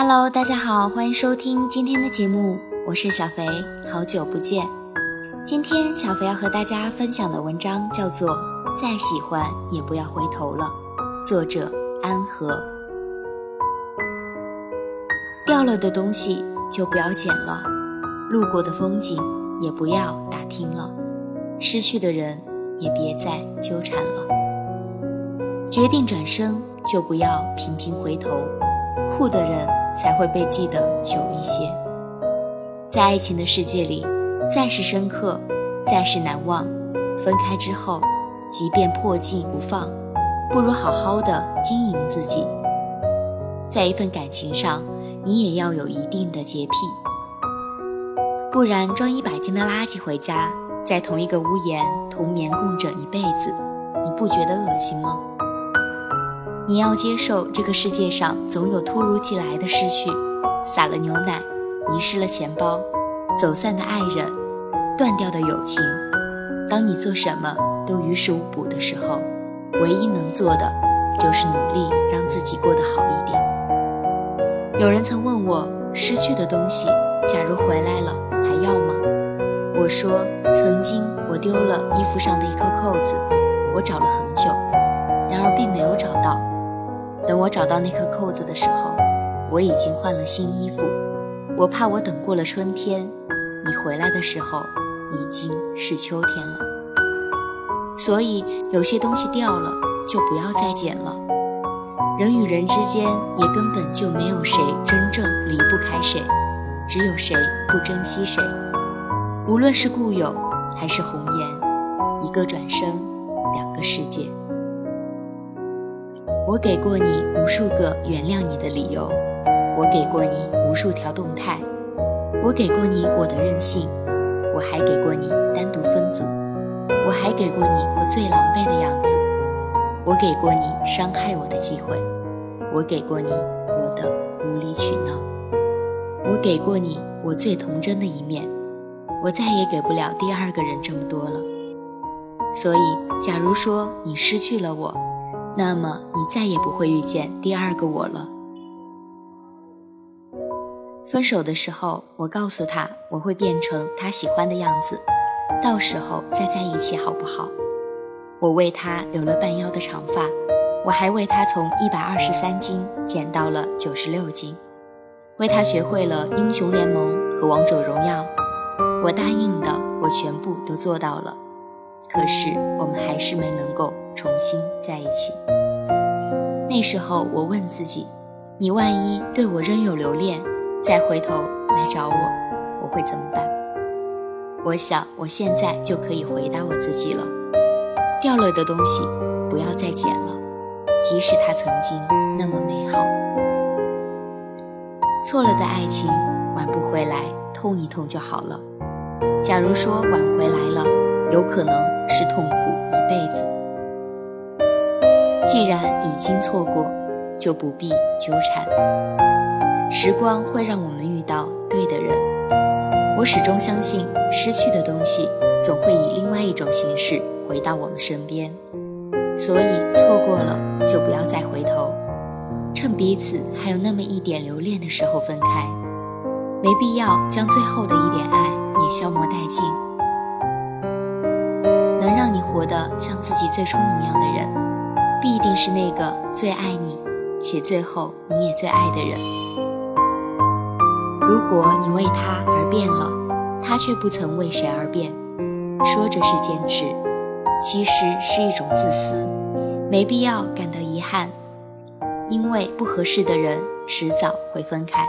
Hello，大家好，欢迎收听今天的节目，我是小肥，好久不见。今天小肥要和大家分享的文章叫做《再喜欢也不要回头了》，作者安和。掉了的东西就不要捡了，路过的风景也不要打听了，失去的人也别再纠缠了。决定转身就不要频频回头，酷的人。才会被记得久一些。在爱情的世界里，再是深刻，再是难忘，分开之后，即便破镜不放，不如好好的经营自己。在一份感情上，你也要有一定的洁癖，不然装一百斤的垃圾回家，在同一个屋檐同眠共枕一辈子，你不觉得恶心吗？你要接受这个世界上总有突如其来的失去，洒了牛奶，遗失了钱包，走散的爱人，断掉的友情。当你做什么都于事无补的时候，唯一能做的就是努力让自己过得好一点。有人曾问我，失去的东西，假如回来了，还要吗？我说，曾经我丢了衣服上的一颗扣子，我找了很久，然而并没有找到。等我找到那颗扣子的时候，我已经换了新衣服。我怕我等过了春天，你回来的时候已经是秋天了。所以有些东西掉了就不要再捡了。人与人之间也根本就没有谁真正离不开谁，只有谁不珍惜谁。无论是故友还是红颜，一个转身，两个世界。我给过你无数个原谅你的理由，我给过你无数条动态，我给过你我的任性，我还给过你单独分组，我还给过你我最狼狈的样子，我给过你伤害我的机会，我给过你我的无理取闹，我给过你我最童真的一面，我再也给不了第二个人这么多了。所以，假如说你失去了我。那么你再也不会遇见第二个我了。分手的时候，我告诉他我会变成他喜欢的样子，到时候再在一起好不好？我为他留了半腰的长发，我还为他从一百二十三斤减到了九十六斤，为他学会了英雄联盟和王者荣耀。我答应的，我全部都做到了。可是我们还是没能够重新在一起。那时候我问自己：你万一对我仍有留恋，再回头来找我，我会怎么办？我想我现在就可以回答我自己了：掉了的东西不要再捡了，即使它曾经那么美好。错了的爱情挽不回来，痛一痛就好了。假如说挽回来了，有可能。是痛苦一辈子。既然已经错过，就不必纠缠。时光会让我们遇到对的人。我始终相信，失去的东西总会以另外一种形式回到我们身边。所以，错过了就不要再回头，趁彼此还有那么一点留恋的时候分开。没必要将最后的一点爱也消磨殆尽。能让你活得像自己最初模样的人，必定是那个最爱你，且最后你也最爱的人。如果你为他而变了，他却不曾为谁而变，说着是坚持，其实是一种自私。没必要感到遗憾，因为不合适的人迟早会分开。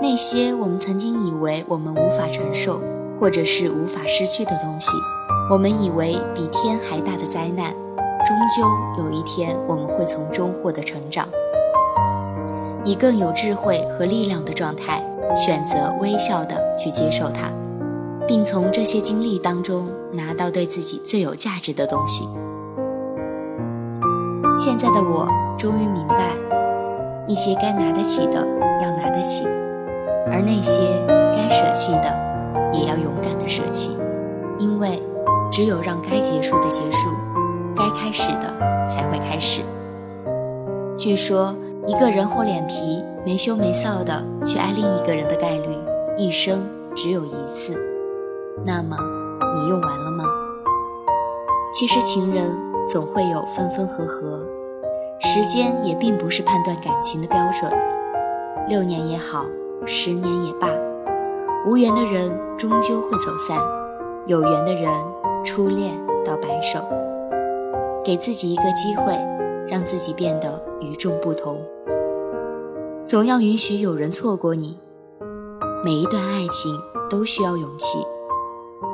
那些我们曾经以为我们无法承受，或者是无法失去的东西。我们以为比天还大的灾难，终究有一天我们会从中获得成长，以更有智慧和力量的状态，选择微笑的去接受它，并从这些经历当中拿到对自己最有价值的东西。现在的我终于明白，一些该拿得起的要拿得起，而那些该舍弃的也要勇敢的舍弃，因为。只有让该结束的结束，该开始的才会开始。据说，一个人厚脸皮没羞没臊的去爱另一个人的概率，一生只有一次。那么，你用完了吗？其实，情人总会有分分合合，时间也并不是判断感情的标准。六年也好，十年也罢，无缘的人终究会走散，有缘的人初恋到白首。给自己一个机会，让自己变得与众不同。总要允许有人错过你。每一段爱情都需要勇气，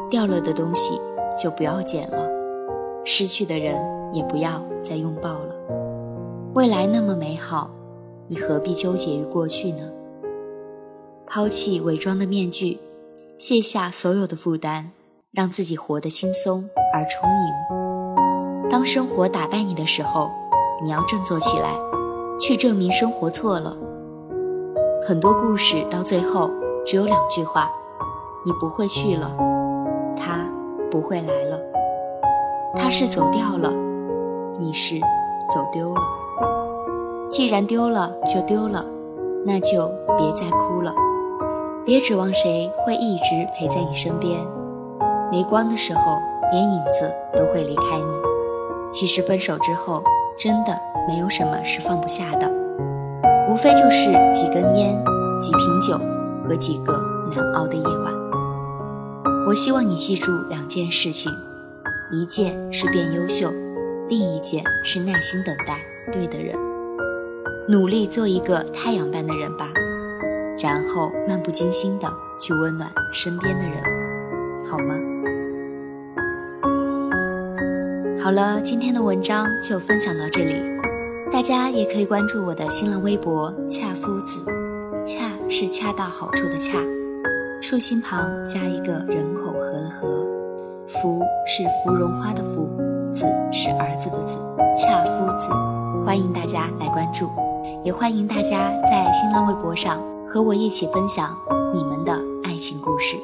掉了的东西就不要捡了，失去的人也不要再拥抱了。未来那么美好，你何必纠结于过去呢？抛弃伪装的面具，卸下所有的负担，让自己活得轻松而充盈。当生活打败你的时候，你要振作起来，去证明生活错了。很多故事到最后只有两句话：你不会去了，他不会来了。他是走掉了，你是走丢了。既然丢了就丢了，那就别再哭了。别指望谁会一直陪在你身边，没光的时候，连影子都会离开你。其实分手之后，真的没有什么是放不下的。无非就是几根烟、几瓶酒和几个难熬的夜晚。我希望你记住两件事情：一件是变优秀，另一件是耐心等待对的人。努力做一个太阳般的人吧，然后漫不经心的去温暖身边的人，好吗？好了，今天的文章就分享到这里。大家也可以关注我的新浪微博“恰夫子”，恰是恰到好处的恰，竖心旁加一个人口和的和，芙是芙蓉花的芙，子是儿子的子，恰夫子，欢迎大家来关注，也欢迎大家在新浪微博上和我一起分享你们的爱情故事。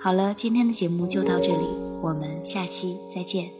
好了，今天的节目就到这里，我们下期再见。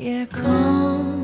夜空，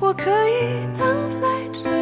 我可以等在这